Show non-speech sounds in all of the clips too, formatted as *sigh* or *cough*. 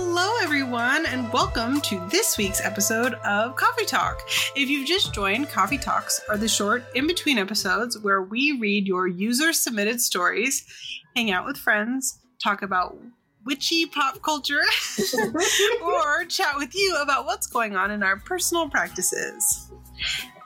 Hello, everyone, and welcome to this week's episode of Coffee Talk. If you've just joined, Coffee Talks are the short in between episodes where we read your user submitted stories, hang out with friends, talk about witchy pop culture, *laughs* or chat with you about what's going on in our personal practices.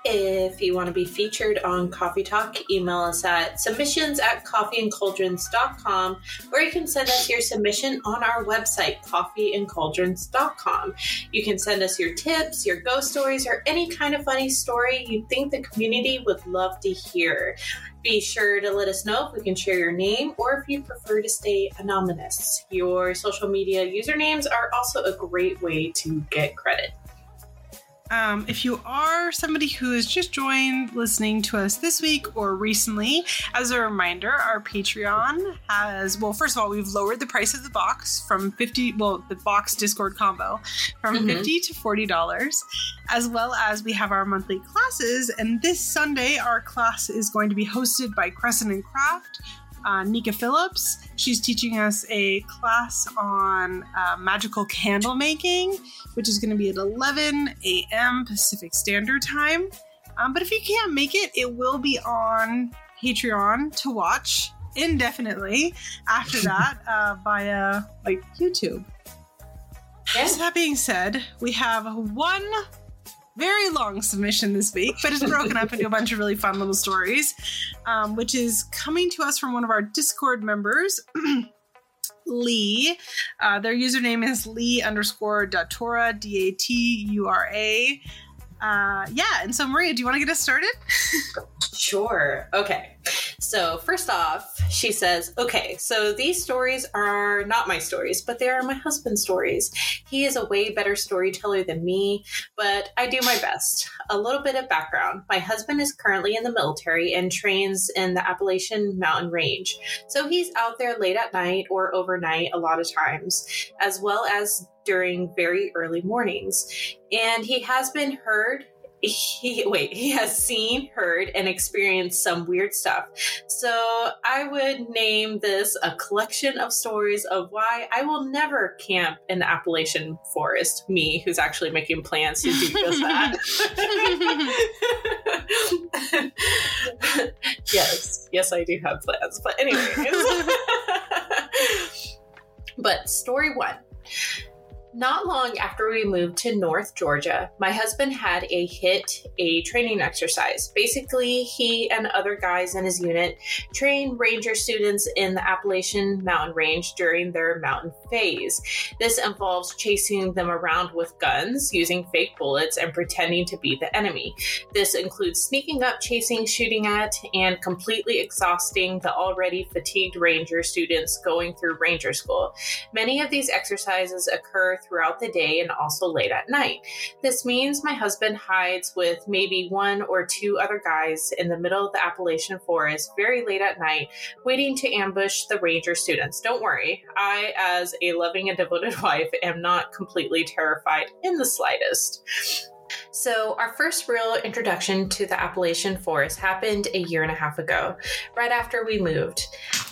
If you want to be featured on Coffee Talk, email us at submissions at coffeeandcauldrons.com or you can send us your submission on our website, coffeeandcauldrons.com. You can send us your tips, your ghost stories, or any kind of funny story you think the community would love to hear. Be sure to let us know if we can share your name or if you prefer to stay anonymous. Your social media usernames are also a great way to get credit. Um, if you are somebody who has just joined listening to us this week or recently, as a reminder, our Patreon has, well, first of all, we've lowered the price of the box from 50, well, the box Discord combo from Mhm. 50 to $40, as well as we have our monthly classes. And this Sunday, our class is going to be hosted by Crescent and Craft. Uh, Nika Phillips. She's teaching us a class on uh, magical candle making which is going to be at 11 a.m. Pacific Standard Time. Um, but if you can't make it, it will be on Patreon to watch indefinitely after *laughs* that uh, via like YouTube. So that being said, we have one very long submission this week, but it's broken up into a bunch of really fun little stories, um, which is coming to us from one of our Discord members. *clears throat* Lee. Uh, their username is Lee underscore Datura, D A T U R A. Uh, yeah, and so Maria, do you want to get us started? *laughs* Sure. Okay. So, first off, she says, Okay, so these stories are not my stories, but they are my husband's stories. He is a way better storyteller than me, but I do my best. A little bit of background my husband is currently in the military and trains in the Appalachian Mountain Range. So, he's out there late at night or overnight a lot of times, as well as during very early mornings. And he has been heard he wait he has seen heard and experienced some weird stuff. So i would name this a collection of stories of why i will never camp in the appalachian forest me who's actually making plans to do just that. *laughs* Yes yes i do have plans but anyways. *laughs* But story one not long after we moved to North Georgia, my husband had a hit a training exercise. Basically, he and other guys in his unit train ranger students in the Appalachian Mountain Range during their mountain phase. This involves chasing them around with guns, using fake bullets, and pretending to be the enemy. This includes sneaking up, chasing, shooting at, and completely exhausting the already fatigued ranger students going through ranger school. Many of these exercises occur throughout the day and also late at night. This means my husband hides with maybe one or two other guys in the middle of the Appalachian forest very late at night, waiting to ambush the ranger students. Don't worry, I, as a loving and devoted *laughs* wife, am not completely terrified in the slightest. So, our first real introduction to the Appalachian Forest happened a year and a half ago, right after we moved.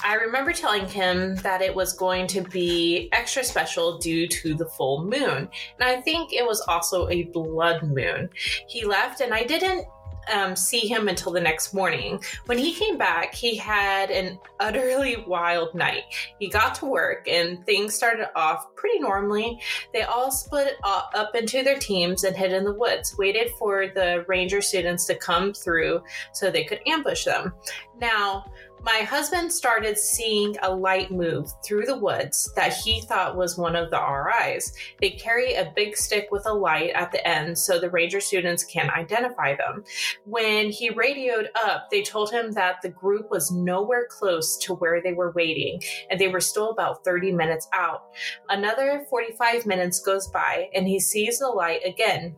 I remember telling him that it was going to be extra special due to the full moon, and I think it was also a blood moon. He left, and I didn't um, see him until the next morning. When he came back, he had an utterly wild night. He got to work and things started off pretty normally. They all split up into their teams and hid in the woods, waited for the ranger students to come through so they could ambush them. Now, my husband started seeing a light move through the woods that he thought was one of the RIs. They carry a big stick with a light at the end so the ranger students can identify them. When he radioed up, they told him that the group was nowhere close to where they were waiting and they were still about 30 minutes out. Another 45 minutes goes by and he sees the light again.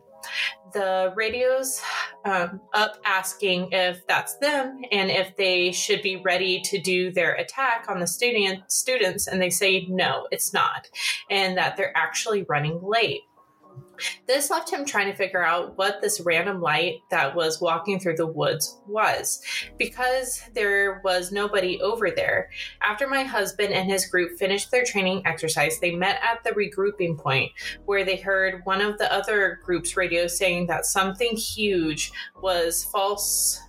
The radio's um, up asking if that's them and if they should be ready to do their attack on the student students, and they say no, it's not, and that they're actually running late. This left him trying to figure out what this random light that was walking through the woods was, because there was nobody over there. After my husband and his group finished their training exercise, they met at the regrouping point where they heard one of the other group's radio saying that something huge was false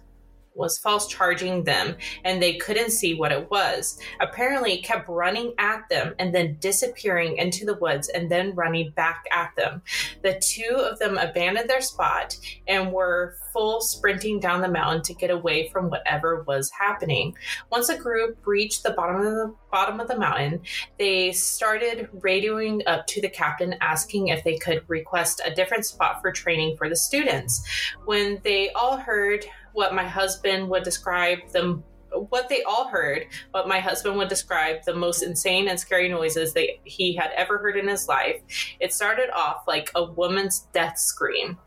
was false charging them and they couldn't see what it was. Apparently, it kept running at them and then disappearing into the woods and then running back at them. The two of them abandoned their spot and were full sprinting down the mountain to get away from whatever was happening. Once a group reached the bottom of the bottom of the mountain, they started radioing up to the captain asking if they could request a different spot for training for the students. When they all heard what my husband would describe the what they all heard, what my husband would describe the most insane and scary noises that he had ever heard in his life. It started off like a woman's death scream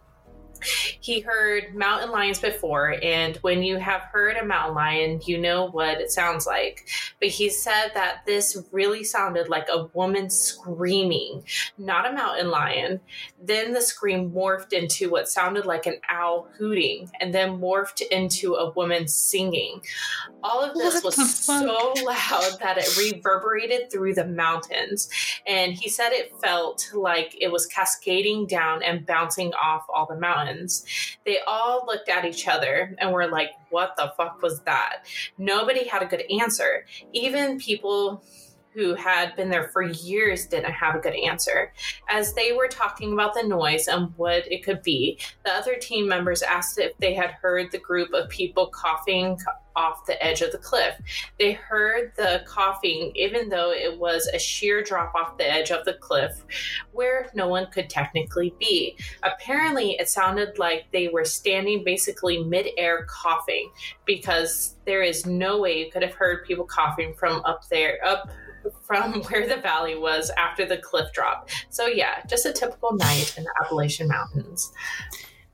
he heard mountain lions before, and when you have heard a mountain lion, you know what it sounds like. But he said that this really sounded like a woman screaming, not a mountain lion. Then the scream morphed into what sounded like an owl hooting, and then morphed into a woman singing. All of this was so loud that it reverberated through the mountains. And he said it felt like it was cascading down and bouncing off all the mountains ones, they all looked at each other and were like, what the fuck was that? Nobody had a good answer. Even people who had been there for years didn't have a good answer. As they were talking about the noise and what it could be, the other team members asked if they had heard the group of people coughing off the edge of the cliff. They heard the coughing, even though it was a sheer drop off the edge of the cliff where no one could technically be. Apparently, it sounded like they were standing basically mid-air coughing because there is no way you could have heard people coughing from up there, up from *laughs* where the valley was after the cliff drop. So, yeah, just a typical night in the Appalachian Mountains.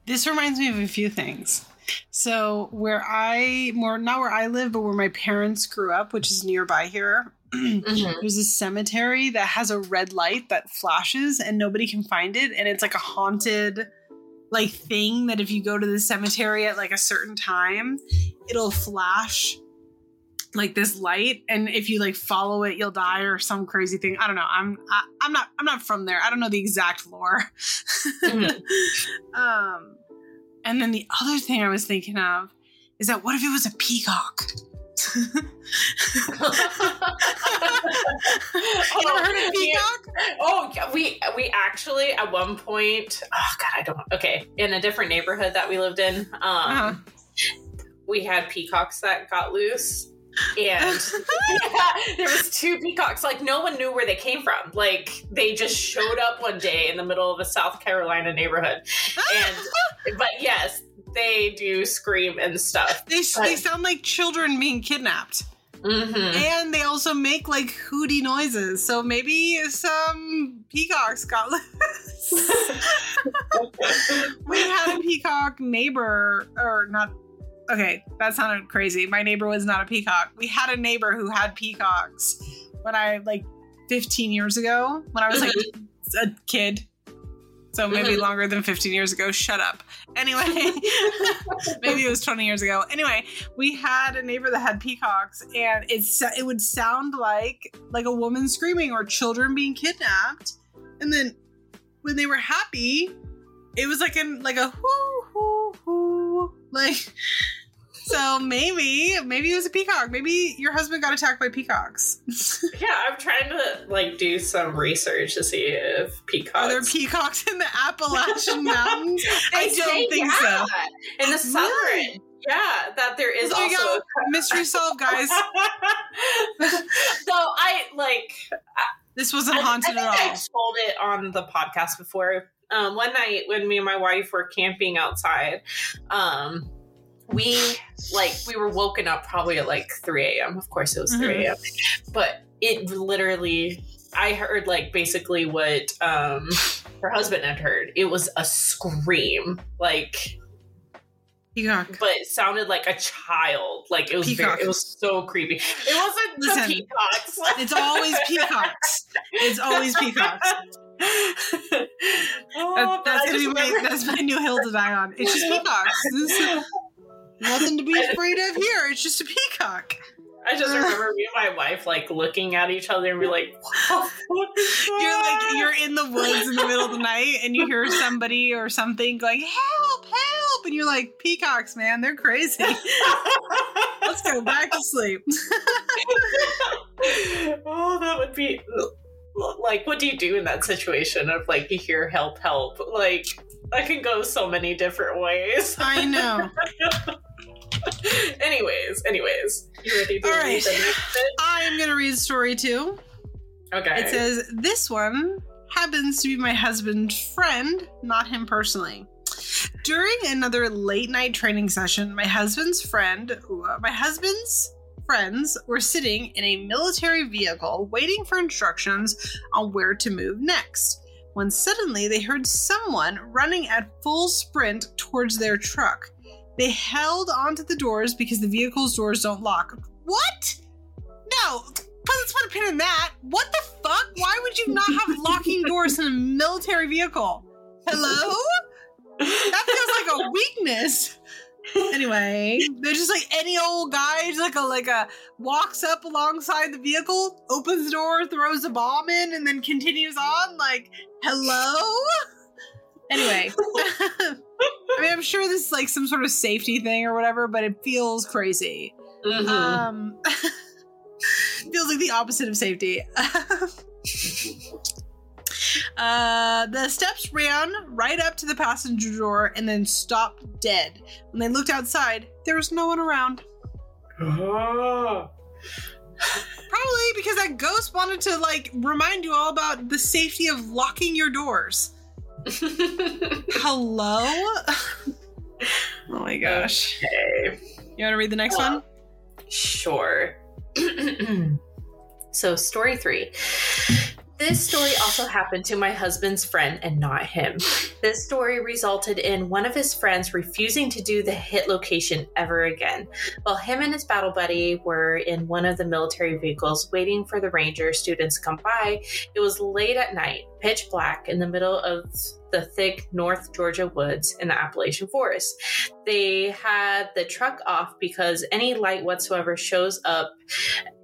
This reminds me of a few things. So, where I, more not where I live, but where my parents grew up, which is nearby here, *clears throat* mm-hmm. there's a cemetery that has a red light that flashes and nobody can find it. And it's like a haunted like thing that if you go to the cemetery at like a certain time, it'll flash like this light and if you like follow it you'll die or some crazy thing i don't know i'm I, am i am not i'm not from there i don't know the exact lore mm-hmm. *laughs* um and then the other thing i was thinking of is that what if it was a peacock *laughs* you oh, ever heard of peacock? Oh, yeah, we we actually at one point. Oh God, I don't. Okay, in a different neighborhood that we lived in, um, uh-huh. we had peacocks that got loose, and yeah, *laughs* *laughs* there was two peacocks like no one knew where they came from. Like they just showed up one day in the middle of a south carolina neighborhood. And *laughs* but yes they do scream and stuff. They, but, they sound like children being kidnapped. Mm-hmm. and they also make like hooty noises. So maybe some peacocks got loose. We had a peacock neighbor or not okay, that sounded crazy. My neighbor was not a peacock. We had a neighbor who had peacocks when I like 15 years ago, when I was like *laughs* a kid. So maybe *laughs* longer than 15 years ago. Shut up. Anyway, *laughs* maybe it was 20 years ago. Anyway, we had a neighbor that had peacocks, and it's it would sound like like a woman screaming or children being kidnapped. And then when they were happy, it was like in like a whoo whoo like so maybe, maybe it was a peacock. Maybe your husband got attacked by peacocks. *laughs* yeah, I'm trying to like do some research to see if peacocks. Are there peacocks in the Appalachian *laughs* Mountains? I don't think yeah. so. In the southern. Really? Yeah, that there is there also mystery solved, guys. *laughs* so I like. This wasn't haunted I, I at all. I told it on the podcast before. Um, one night when me and my wife were camping outside, um, we like we were woken up probably at like 3 a.m. Of course, it was 3 a.m. Mm-hmm. But it literally, I heard like basically what um, her husband had heard. It was a scream, like Peacock. But it sounded like a child. Like it was very, it was so creepy. It wasn't Listen, the peacocks. it's always peacocks. It's always peacocks. *laughs* That- but I that's gonna be my that's my new hill to die on. It's just peacocks. *laughs* This is nothing to be afraid of here. It's just a peacock. I just remember me and my wife like looking at each other and be like, what the "You're like you're in the woods in the middle of the night and you hear somebody or something going, Help, help! And you're like, Peacocks, man, they're crazy. *laughs* Let's go back to sleep. *laughs* oh, that would be like, what do you do in that situation of like you hear help, help? Like, that can go so many different ways. *laughs* I know. *laughs* anyways, anyways, you ready to All read right. the next bit? I am gonna read story two. Okay. It says, This one happens to be my husband's friend, not him personally. During another late night training session, my husband's friend, my husband's friends were sitting in a military vehicle waiting for instructions on where to move next. When suddenly they heard someone running at full sprint towards their truck. They held onto the doors because the vehicle's doors don't lock. What? No, let's put a pin in that. What the fuck? Why would you not have *laughs* locking doors in a military vehicle? Hello? That feels like a weakness. Anyway, they're just like any old guy, just like a like a walks up alongside the vehicle, opens the door, throws a bomb in, and then continues on. Like, hello. Anyway, *laughs* I mean, I'm sure this is like some sort of safety thing or whatever, but it feels crazy. Mhm. Um, *laughs* feels like the opposite of safety. *laughs* uh, the steps ran right up to the passenger door and then stopped dead. When they looked outside, there was no one around. Oh. Probably because that ghost wanted to like remind you all about the safety of locking your doors. *laughs* Hello? oh my gosh. okay. You want to read the next Well, one? Sure. *clears throat* so, story three. This story also happened to my husband's friend and not him. This story resulted in one of his friends refusing to do the hit location ever again. While him and his battle buddy were in one of the military vehicles waiting for the ranger students to come by, it was late at night, pitch black in the middle of the thick North Georgia woods in the Appalachian Forest. They had the truck off because any light whatsoever shows up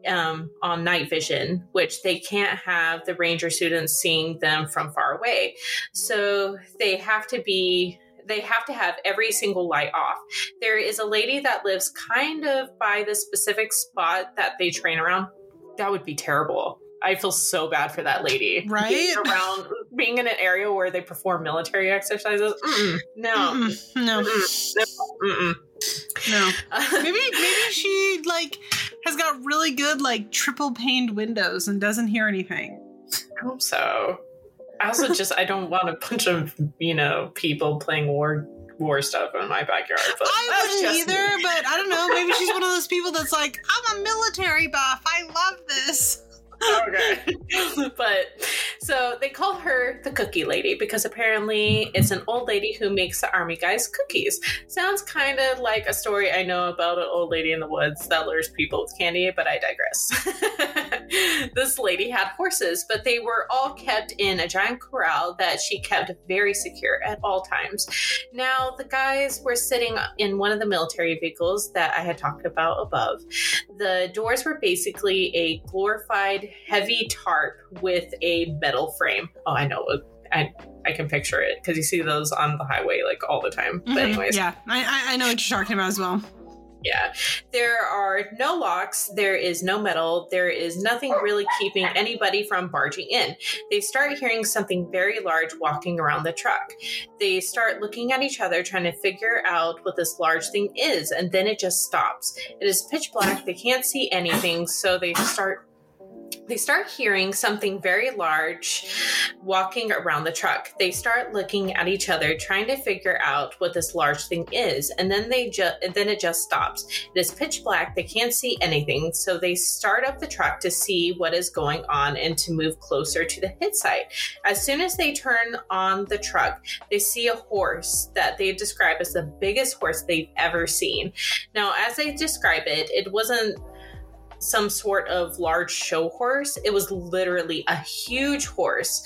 um, on night vision, which they can't have the ranger students seeing them from far away. So they have to be. They have to have every single light off. There is a lady that lives kind of by the specific spot that they train around. That would be terrible. I feel so bad for that lady. Right? Being around, being in an area where they perform military exercises. Mm-mm, no. Mm-mm. No, Mm-mm, no. *laughs* Maybe maybe she like has got really good like triple paned windows and doesn't hear anything. I hope so. I also *laughs* just I don't want a bunch of you know people playing war war stuff in my backyard. But I wouldn't either, me. but I don't know. Maybe she's one of those people that's like, I'm a military buff. I love this. Okay. *laughs* but so they call her the cookie lady because apparently it's an old lady who makes the army guys cookies. Sounds kind of like a story I know about an old lady in the woods that lures people with candy, but I digress. *laughs* *laughs* this lady had horses, but they were all kept in a giant corral that she kept very secure at all times. Now, the guys were sitting in one of the military vehicles that I had talked about above. The doors were basically a glorified heavy tarp with a metal frame. Oh, I know. I I can picture it because you see those on the highway like all the time. But Mhm. anyways, yeah, I I know what you're talking about as well. Yeah. There are no locks. There is no metal. There is nothing really keeping anybody from barging in. They start hearing something very large walking around the truck. They start looking at each other, trying to figure out what this large thing is, and then it just stops. It is pitch black. They can't see anything, so they start. They start hearing something very large walking around the truck. They start looking at each other, trying to figure out what this large thing is, and then they just then it just stops. It is pitch black. They can't see anything, so they start up the truck to see what is going on and to move closer to the hit site. As soon as they turn on the truck, they see a horse that they describe as the biggest horse they've ever seen. Now, as they describe it, it wasn't some sort of large show horse. It was literally a huge horse,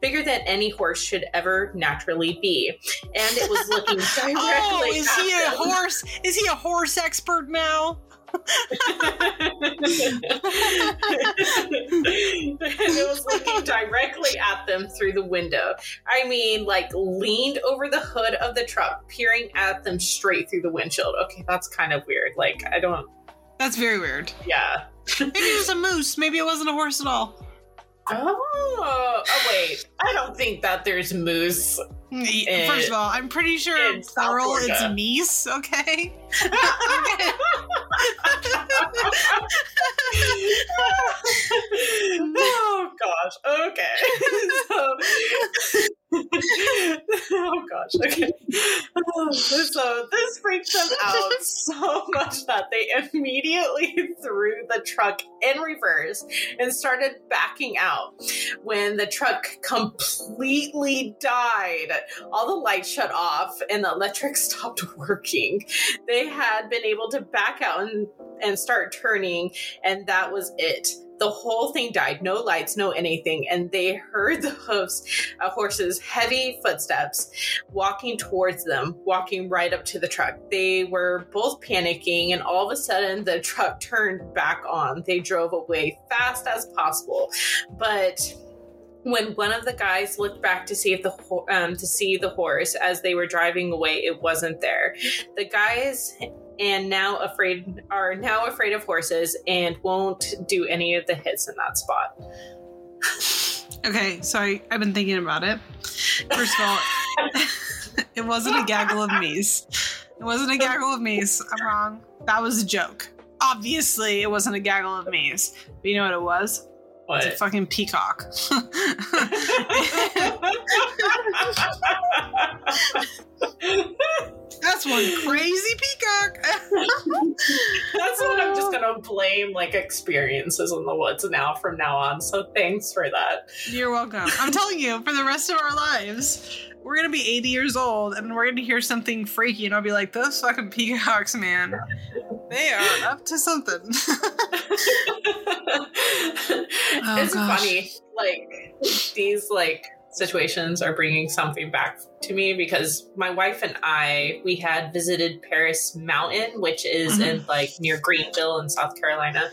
bigger than any horse should ever naturally be. And it was looking *laughs* directly oh, is he a them. horse? Is he a horse expert now? and *laughs* *laughs* it was looking directly at them through the window. I mean, like leaned over the hood of the truck, peering at them straight through the windshield. Okay, that's kind of weird. Like, I don't, That's very weird. yeah. Maybe it was a moose. Maybe it wasn't a horse at all. *laughs* Oh, oh wait. I don't think that there's moose. Mm, First of all, I'm pretty sure in plural it's meese, okay? *laughs* *laughs* oh gosh. Okay. So, *laughs* oh gosh. Okay. *laughs* So this freaked them out *laughs* so much that they immediately threw the truck in reverse and started backing out. When the truck completely died, all the lights shut off and the electric stopped working. They had been able to back out and, and start turning, and that was it. The whole thing died. No lights, no anything. And they heard the hoofs of horses' heavy footsteps walking towards them, walking right up to the truck. They were both panicking, and all of a sudden, the truck turned back on. They drove away fast as possible. But when one of the guys looked back to see if the um, to see the horse as they were driving away, it wasn't there. The guys and now afraid are now afraid of horses and won't do any of the hits in that spot. Okay, so I, I've been thinking about it. First of all, *laughs* it wasn't a gaggle of meese. It wasn't a gaggle of meese. I'm wrong. That was a joke. Obviously, it wasn't a gaggle of meese. But you know what it was? It's a fucking peacock. *laughs* *laughs* That's one crazy peacock. *laughs* That's what I'm just gonna blame like experiences in the woods now from now on. So thanks for that. You're welcome. I'm telling you, for the rest of our lives, we're gonna be 80 years old and we're gonna hear something freaky, and I'll be like, "Those fucking peacocks, man, they are up to something." *laughs* *laughs* Oh, it's gosh. funny, like these like situations are bringing something back to me because my wife and I we had visited Paris Mountain, which is in like near Greenville in South Carolina,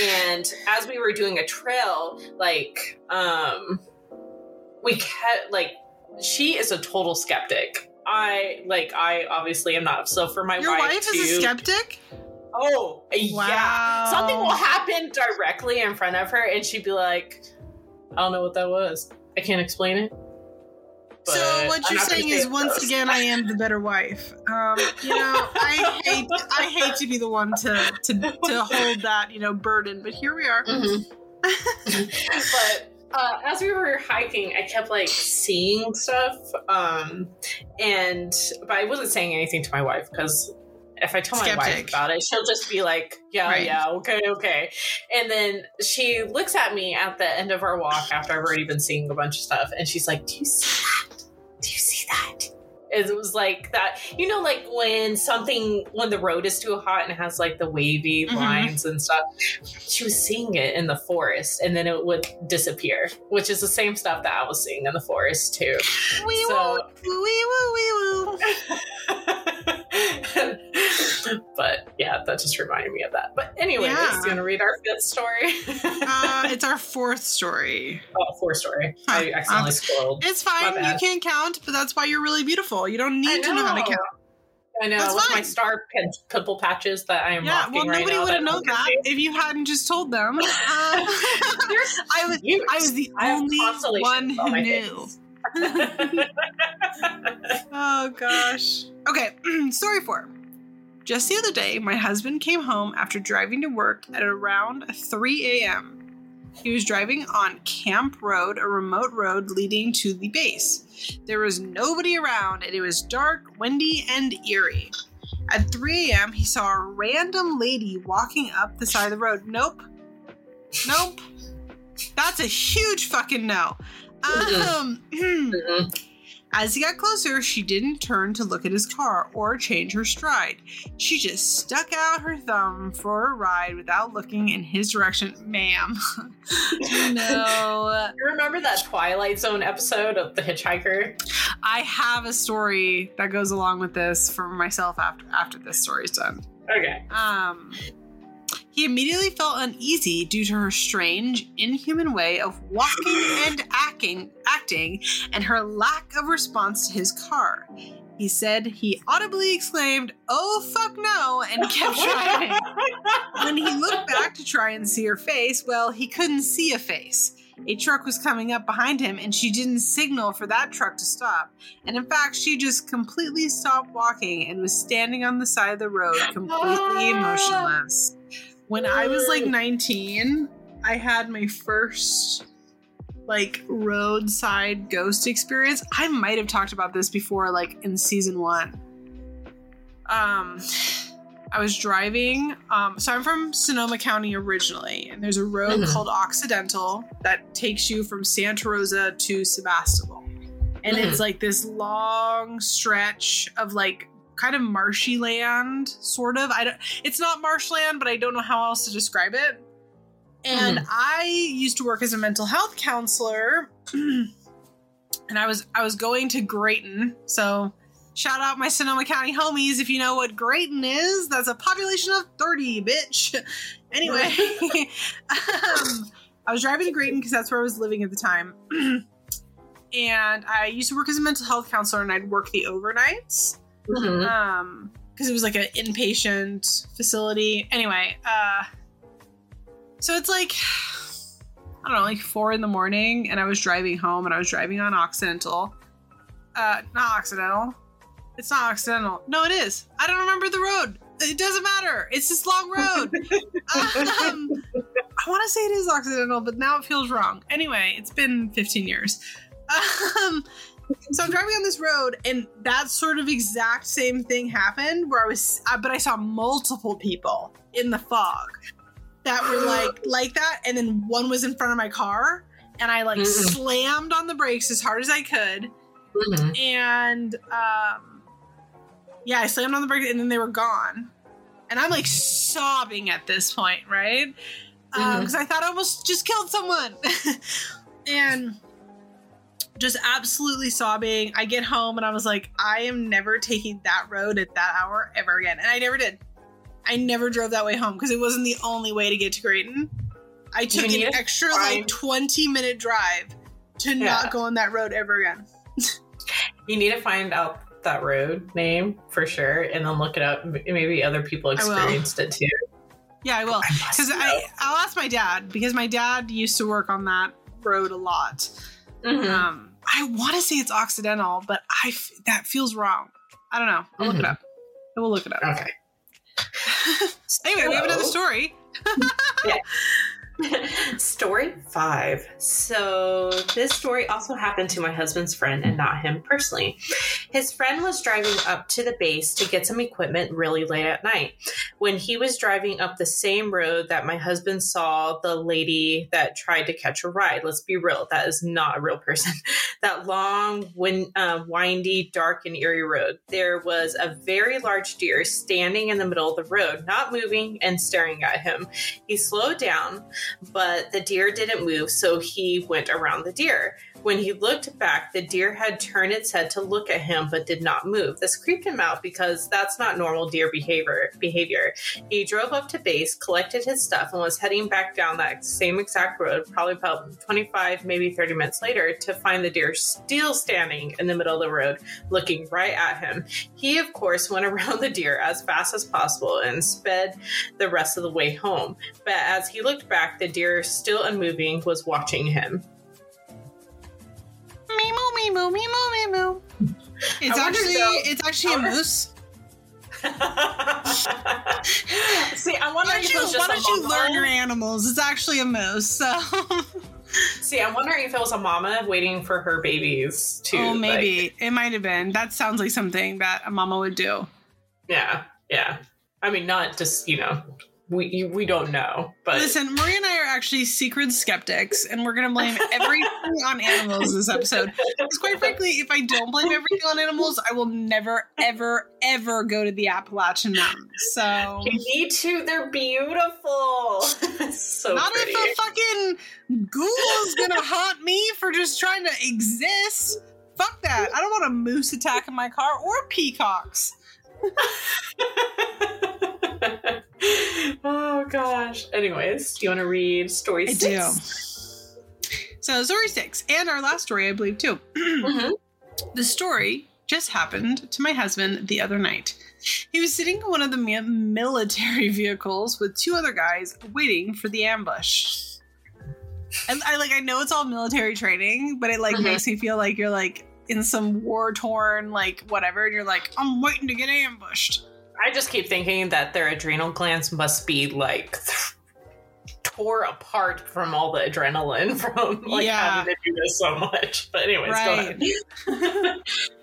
and as we were doing a trail, like um, we kept like she is a total skeptic. I like I obviously am not. So for my Your wife, wife is a skeptic. Oh, yeah. Something will happen directly in front of her, and she'd be like, I don't know what that was. I can't explain it. So what I'm you're saying is, once goes. again, I am the better wife. Um, you know, I hate, I hate to be the one to to to hold that you know burden, but here we are. Mhm. *laughs* but uh, as we were hiking, I kept like seeing stuff, um, and but I wasn't saying anything to my wife because if I tell my wife about it, she'll just be like, "Yeah, Right. yeah, okay, okay." And then she looks at me at the end of our walk after I've already been seeing a bunch of stuff, and she's like, "Do you see that? Do you see that?" It was like that, you know, like when something when the road is too hot and has like the wavy Mhm. lines and stuff. She was seeing it in the forest, and then it would disappear, which is the same stuff that I was seeing in the forest too. Wee So- woo, wee woo, wee yeah, that just reminded me of that. But anyways, Yeah. you want to read our fifth story? Uh, it's our fourth story. *laughs* oh, four story. I accidentally scrolled. It's fine. You can't count, but that's why you're really beautiful. You don't need to know how to count. I know That's with my fine. star pin- pimple patches that I am Yeah, rocking well, right nobody would have known that if you hadn't just told them. *laughs* *laughs* Uh. I was, I was the I only one who my knew. Oh gosh. Okay, *clears throat* story four. Just the other day, my husband came home after driving to work at around 3 a.m. He was driving on Camp Road, a remote road leading to the base. There was nobody around, and it was dark, windy, and eerie. At 3 a.m., he saw a random lady walking up the side of the road. Nope. Nope. That's a huge fucking no. *laughs* Um. *clears throat* As he got closer, she didn't turn to look at his car or change her stride. She just stuck out her thumb for a ride without looking in his direction. Ma'am. *laughs* no. You remember that Twilight Zone episode of The Hitchhiker? I have a story that goes along with this for myself after after this story's done. Okay. Um, he immediately felt uneasy due to her strange, inhuman way of walking *sighs* and acting, acting, and her lack of response to his car. He said he audibly exclaimed, "Oh fuck no!" and kept *laughs* driving. when he looked back to try and see her face, well, he couldn't see a face. A truck was coming up behind him, and she didn't signal for that truck to stop. And in fact, she just completely stopped walking and was standing on the side of the road, completely ah. emotionless. When I was like 19, I had my first like roadside ghost experience. I might have talked about this before, like in season one. Um, I was driving. Um, so I'm from Sonoma County originally, and there's a road Mhm. called Occidental that takes you from Santa Rosa to Sebastopol, and Mhm. it's like this long stretch of like kind of marshy land, sort of. I don't. It's not marshland, but I don't know how else to describe it. And I used to work as a mental health counselor, *clears throat* and I was I was going to Graton, so Shout out my Sonoma County homies if you know what Graton is. That's a population of 30, bitch. *laughs* Anyway, *laughs* *laughs* um, I was driving to Graton because that's where I was living at the time. *clears throat* and I used to work as a mental health counselor and I'd work the overnights. Mhm. Um, because it was like an inpatient facility. Anyway, uh, so it's like, *sighs* I don't know, like four in the morning, and I was driving home and I was driving on Occidental. Uh, not Occidental. It's not Occidental. No, it is. I don't remember the road. It doesn't matter. It's this long road. *laughs* um, I want to say it is Occidental, but now it feels wrong. Anyway, it's been 15 years. *laughs* Um, so I'm driving on this road, and that sort of exact same thing happened where I was, uh, but I saw multiple people in the fog that were like *gasps* like that, and then one was in front of my car, and I like Mm-mm. slammed on the brakes as hard as I could, Mhm. and um, yeah, I slammed on the brakes, and then they were gone, and I'm like sobbing at this point, right? Because Mhm. I thought I almost just killed someone, *laughs* and just absolutely sobbing. I get home and I was like, I am never taking that road at that hour ever again, and I never did. I never drove that way home because it wasn't the only way to get to Graton. I took an extra find- like 20 minute drive to Yeah. not go on that road ever again. You need to find out that road name for sure, and then look it up. Maybe other people experienced it too. Yeah, I will. Because know. I I'll ask my dad because my dad used to work on that road a lot. Mhm. Um, I want to say it's Occidental, but I f- that feels wrong. I don't know. I'll look it Mhm. up. I will look it up. Okay. *laughs* Anyway, we have another story. *laughs* story five. So, this story also happened to my husband's friend and not him personally. His friend was driving up to the base to get some equipment really late at night. When he was driving up the same road that my husband saw the lady that tried to catch a ride, let's be real, that is not a real person. *laughs* that long, win- uh, windy, dark, and eerie road. There was a very large deer standing in the middle of the road, not moving and staring at him. He slowed down, but the deer didn't move, so he went around the deer. When he looked back, the deer had turned its head to look at him but did not move. This creeped him out because that's not normal deer behavior. Behavior. He drove up to base, collected his stuff, and was heading back down that same exact road, probably about 25, maybe 30 minutes later, to find the deer still standing in the middle of the road, looking right at him. He, of course, went *laughs* around the deer as fast as possible and sped the rest of the way home. But as he looked back, the deer, still unmoving, was watching him. Me moo me moo me moo me moo. *laughs* It's actually it's actually a moose. *laughs* See, I wonder Why if don't you, it was why don't you learn your animals? It's actually a moose. So *laughs* See, I'm wondering if it was a mama waiting for her babies to. oh, like- maybe it might have been. That sounds like something that a mama would do. yeah, yeah. I mean, not just you know we we don't know. But Listen, Marie and I are actually secret skeptics, and we're going to blame everything *laughs* on animals this episode. Because quite frankly, if I don't blame everything on animals, I will never, ever, ever go to the Appalachian Mountains. So you need to. They're beautiful. *laughs* so not pretty. if a fucking ghoul's going to haunt me for just trying to exist. Fuck that. I don't want a moose attacking my car or peacocks. *laughs* *laughs* oh gosh. Anyways, do you want to read story I six? do. So story six, and our last story, I believe too. *clears throat* Mhm. The story just happened to my husband the other night. He was sitting in one of the military *laughs* vehicles with two other guys waiting for the ambush. And I like I know it's all military training, but it like Mhm. makes me feel like you're like in some war torn like whatever, and you're like I'm waiting to get ambushed. I just keep thinking that their adrenal glands must be like tore apart from all the adrenaline *laughs* from like Yeah. having to do this so much. But anyways, go ahead. *laughs*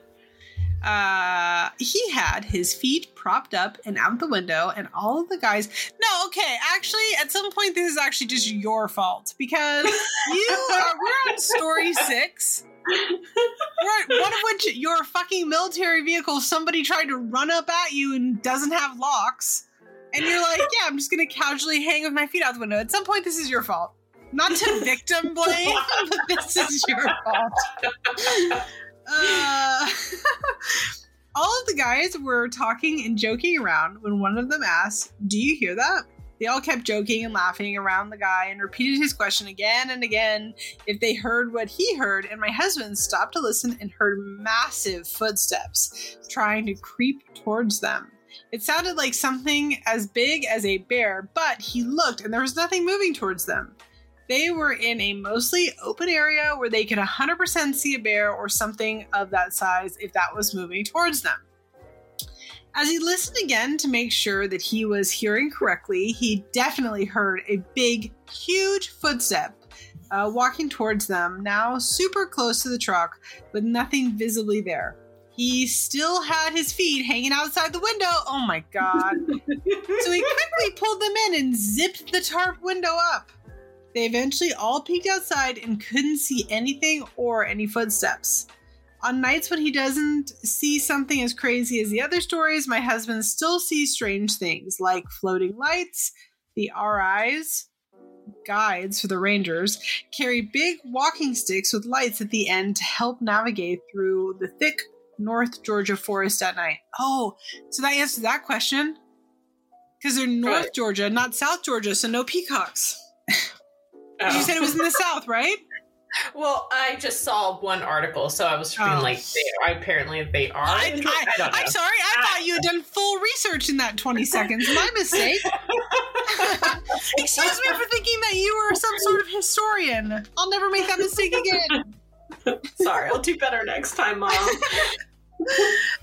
uh he had his feet propped up and out the window and all of the guys no okay actually at some point this is actually just your fault because you are we're on story six. Right one of which your fucking military vehicle somebody tried to run up at you and doesn't have locks and you're like yeah i'm just gonna casually hang with my feet out the window. At some point this is your fault. Not to victim blame *laughs* but this is your fault uh, *laughs* all of the guys were talking and joking around when one of them asked, Do you hear that? They all kept joking and laughing around the guy and repeated his question again and again if they heard what he heard. And my husband stopped to listen and heard massive footsteps trying to creep towards them. It sounded like something as big as a bear, but he looked and there was nothing moving towards them. They were in a mostly open area where they could 100% see a bear or something of that size if that was moving towards them. As he listened again to make sure that he was hearing correctly, he definitely heard a big, huge footstep uh, walking towards them, now super close to the truck, with nothing visibly there. He still had his feet hanging outside the window. Oh my god. *laughs* so he quickly pulled them in and zipped the tarp window up. They eventually all peeked outside and couldn't see anything or any footsteps. On nights when he doesn't see something as crazy as the other stories, my husband still sees strange things like floating lights. The RIs, guides for the Rangers, carry big walking sticks with lights at the end to help navigate through the thick North Georgia forest at night. Oh, so that answers that question. Because they're North Right. Georgia, not South Georgia, so no peacocks. *laughs* Oh. You said it was in the South, right? Well, I just saw one article, so I was feeling Oh. like they, apparently they are. I, *laughs* in- I, don't know. I'm sorry. I thought you had done full research in that 20 *laughs* seconds. My mistake. *laughs* Excuse me for thinking that you were some sort of historian. I'll never make that mistake again. Sorry, I'll do better next time, Mom. *laughs*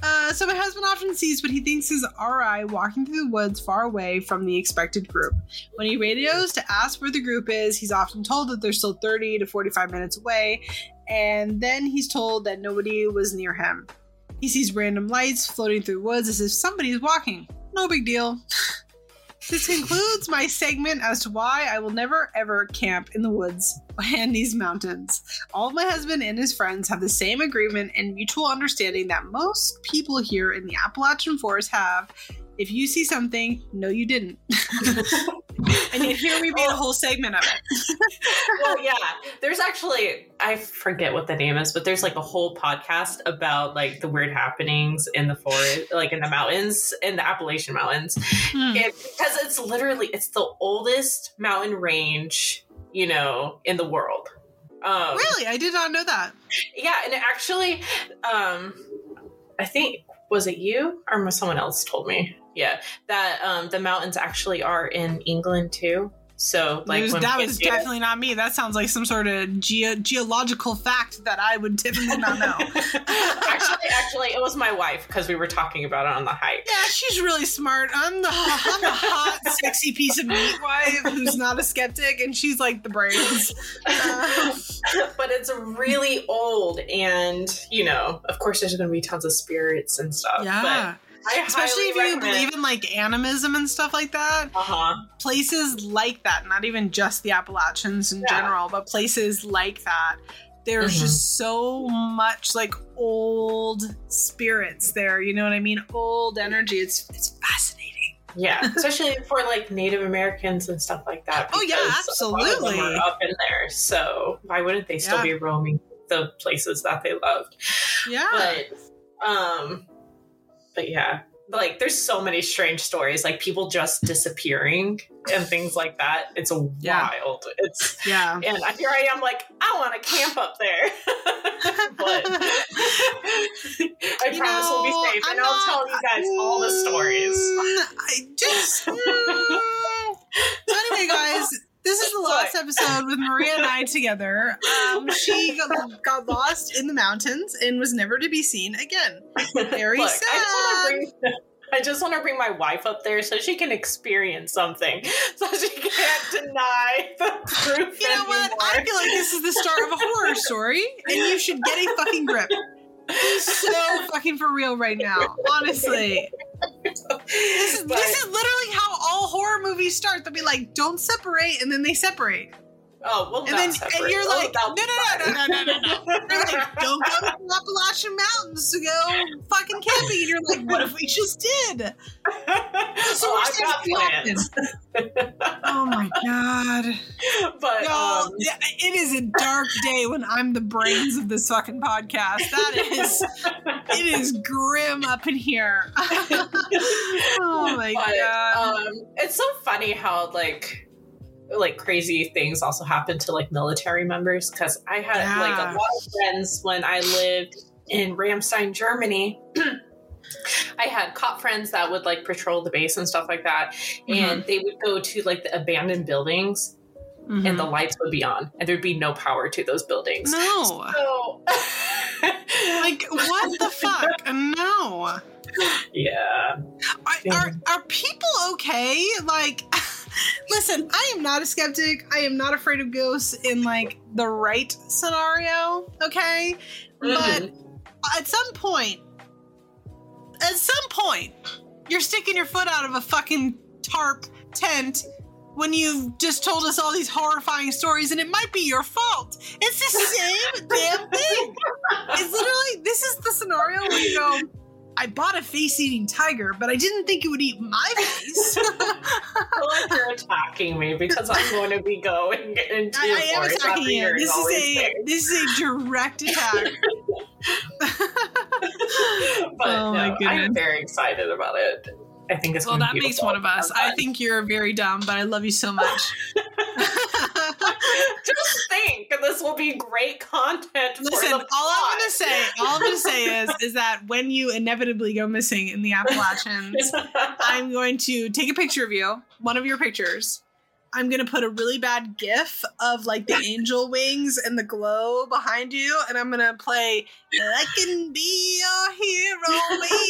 Uh, so my husband often sees what he thinks is RI walking through the woods far away from the expected group. When he radios to ask where the group is, he's often told that they're still 30 to 45 minutes away, and then he's told that nobody was near him. He sees random lights floating through woods as if somebody's walking. No big deal. *laughs* This concludes my segment as to why I will never ever camp in the woods and these mountains. All of my husband and his friends have the same agreement and mutual understanding that most people here in the Appalachian Forest have. If you see something, no, you didn't. *laughs* yet here we made a whole segment of it. *laughs* *laughs* well, yeah, there's actually I forget what the name is, but there's like a whole podcast about like the weird happenings in the forest, like in the mountains, in the Appalachian Mountains, Hmm. it, because it's literally it's the oldest mountain range, you know, in the world. Um, Really? I did not know that. Yeah, and it actually, um, I think was it you or someone else told me? Yeah, that um, the mountains actually are in England too. So like was- that was definitely not me. That sounds like some sort of ge- geological fact that I would definitely not know. *laughs* actually, actually, it was my wife because we were talking about it on the hike. Yeah, she's really smart. I'm the I'm the hot, *laughs* sexy piece of meat wife who's not a skeptic, and she's like the brains. Uh, *laughs* but it's really old, and you know, of course, there's going to be tons of spirits and stuff. yeah. I Especially if you highly recommend- believe in like animism and stuff like that. Uh-huh. Places like that, not even just the Appalachians in Yeah. general, but places like that. There's Mhm. just so much like old spirits there. You know what I mean? Old energy. It's it's fascinating. Yeah, *laughs* especially for like Native Americans and stuff like that. Oh, yeah, because a lot of them absolutely. are up in there, so why wouldn't they still Yeah. be roaming the places that they loved? Yeah. But, um, but yeah, like there's so many strange stories, like people just disappearing and things like that. It's a Yeah. wild. It's yeah. and here I am, like I want to camp up there, *laughs* but I You promise we'll be safe, I'm and I'll not- tell you guys all the stories. Mm, I just. mm. *laughs* so anyway, guys, this is the last episode with Maria and I together. Um, she got, got lost in the mountains and was never to be seen again. Very Look, sad. I just want to bring. I just want to bring my wife up there so she can experience something, *laughs* so she can't deny the truth You know what? I anymore. feel like this is the start of a horror *laughs* story, and you should get a fucking grip. He's so fucking for real right now. Honestly, *laughs* this is, But- this is literally how all horror movies start. They'll be like, "Don't separate," and then they separate. Oh well, And then and you're Oh, like, no, no, no, no, no, no, no, no. *laughs* Like, don't go to the Appalachian Mountains to go fucking camping. And you're like, what if we just did? So oh, I've got plans, Oh my god. but Y'all, um, yeah, it is a dark day when I'm the brains of this fucking podcast. That is, it is grim up in here. *laughs* oh my but, god. um, it's so funny how like like crazy things also happen to like military members because I had like a lot of friends when I lived in Ramstein, Germany. *clears throat* I had cop friends that would like patrol the base and stuff like that, Mm-hmm. and they would go to like the abandoned buildings, Mhm. and the lights would be on, and there'd be no power to those buildings. no. *laughs* So, Like, what the fuck? *laughs* No. yeah, Are, are, are people okay? Like, *laughs* listen, I am not a skeptic. I am not afraid of ghosts in like the right scenario. Okay, but mm-hmm. at some point, at some point, you're sticking your foot out of a fucking tarp tent when you've just told us all these horrifying stories, and it might be your fault. It's the same *laughs* damn thing. It's literally this is the scenario where you go. I bought a face-eating tiger, but I didn't think it would eat my *laughs* face. Like you're attacking me because I'm going to be going *laughs* into I, I am attacking you. This is a this is a direct *laughs* attack. but Oh my no, goodness. I'm very excited about it. I think it's well, that makes one of us. I think you're very dumb, but I love you so much. *laughs* *laughs* Just think, this will be great content. for Listen, the all I'm gonna say, all I'm gonna say is, *laughs* is that when you inevitably go missing in the Appalachians, I'm going to take a picture of you, one of your pictures. I'm gonna put a really bad GIF of like the angel wings and the glow behind you, and I'm gonna play "I Can Be Your Hero, Baby"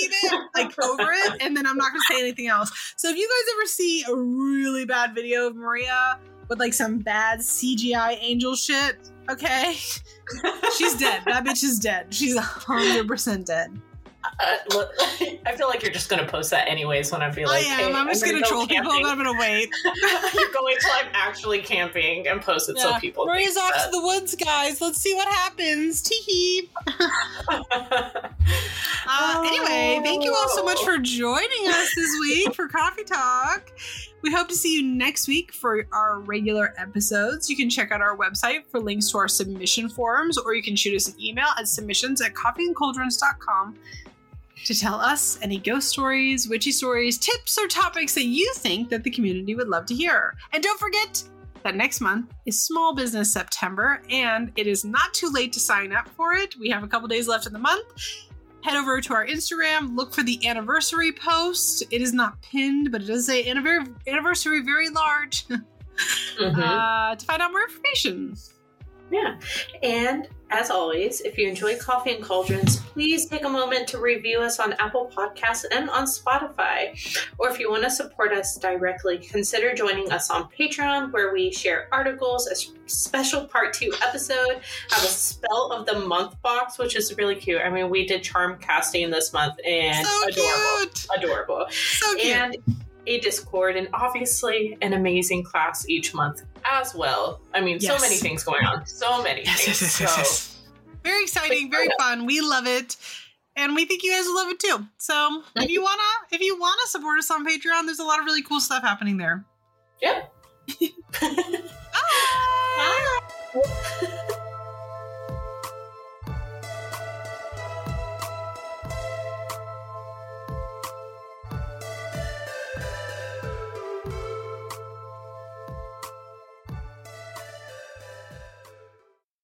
like over it, and then I'm not gonna say anything else. So if you guys ever see a really bad video of Maria with like some bad CGI angel shit, okay, *laughs* she's dead. That bitch is dead. She's hundred percent dead. Uh, look, *laughs* I feel like you're just gonna post that anyways when I feel like, I am. hey, I'm just gonna, go troll people, camping. but I'm gonna wait. *laughs* you're going till I'm actually camping and post it so people. Maria's off that. to the woods, guys. Let's see what happens. Tee hee. *laughs* Uh, anyway, thank you all so much for joining us this week for Coffee Talk. We hope to see you next week for our regular episodes. You can check out our website for links to our submission forums, or you can shoot us an email at submissions at coffeeandcauldrons.com to tell us any ghost stories, witchy stories, tips, or topics that you think that the community would love to hear. And don't forget that next month is Small Business September, and it is not too late to sign up for it. We have a couple days left in the month. Head over to our Instagram, look for the anniversary post. It is not pinned, but it does say anniver- anniversary very large *laughs* Mhm. uh, to find out more information. Yeah. And as always, if you enjoy Coffee and Cauldrons, please take a moment to review us on Apple Podcasts and on Spotify. Or if you want to support us directly, consider joining us on Patreon, where we share articles, a special part two episode, have a spell of the month box, which is really cute. I mean, we did charm casting this month and So adorable. cute. Adorable. So cute. And a Discord, and obviously an amazing class each month as well. I mean, yes. so many things going on. So many yes, things. Yes, yes, so, yes, Very exciting, very uh, fun. We love it. And we think you guys will love it too. So if you mhm. wanna if you wanna support us on Patreon, there's a lot of really cool stuff happening there. Yep. *laughs* *laughs* Bye. Bye.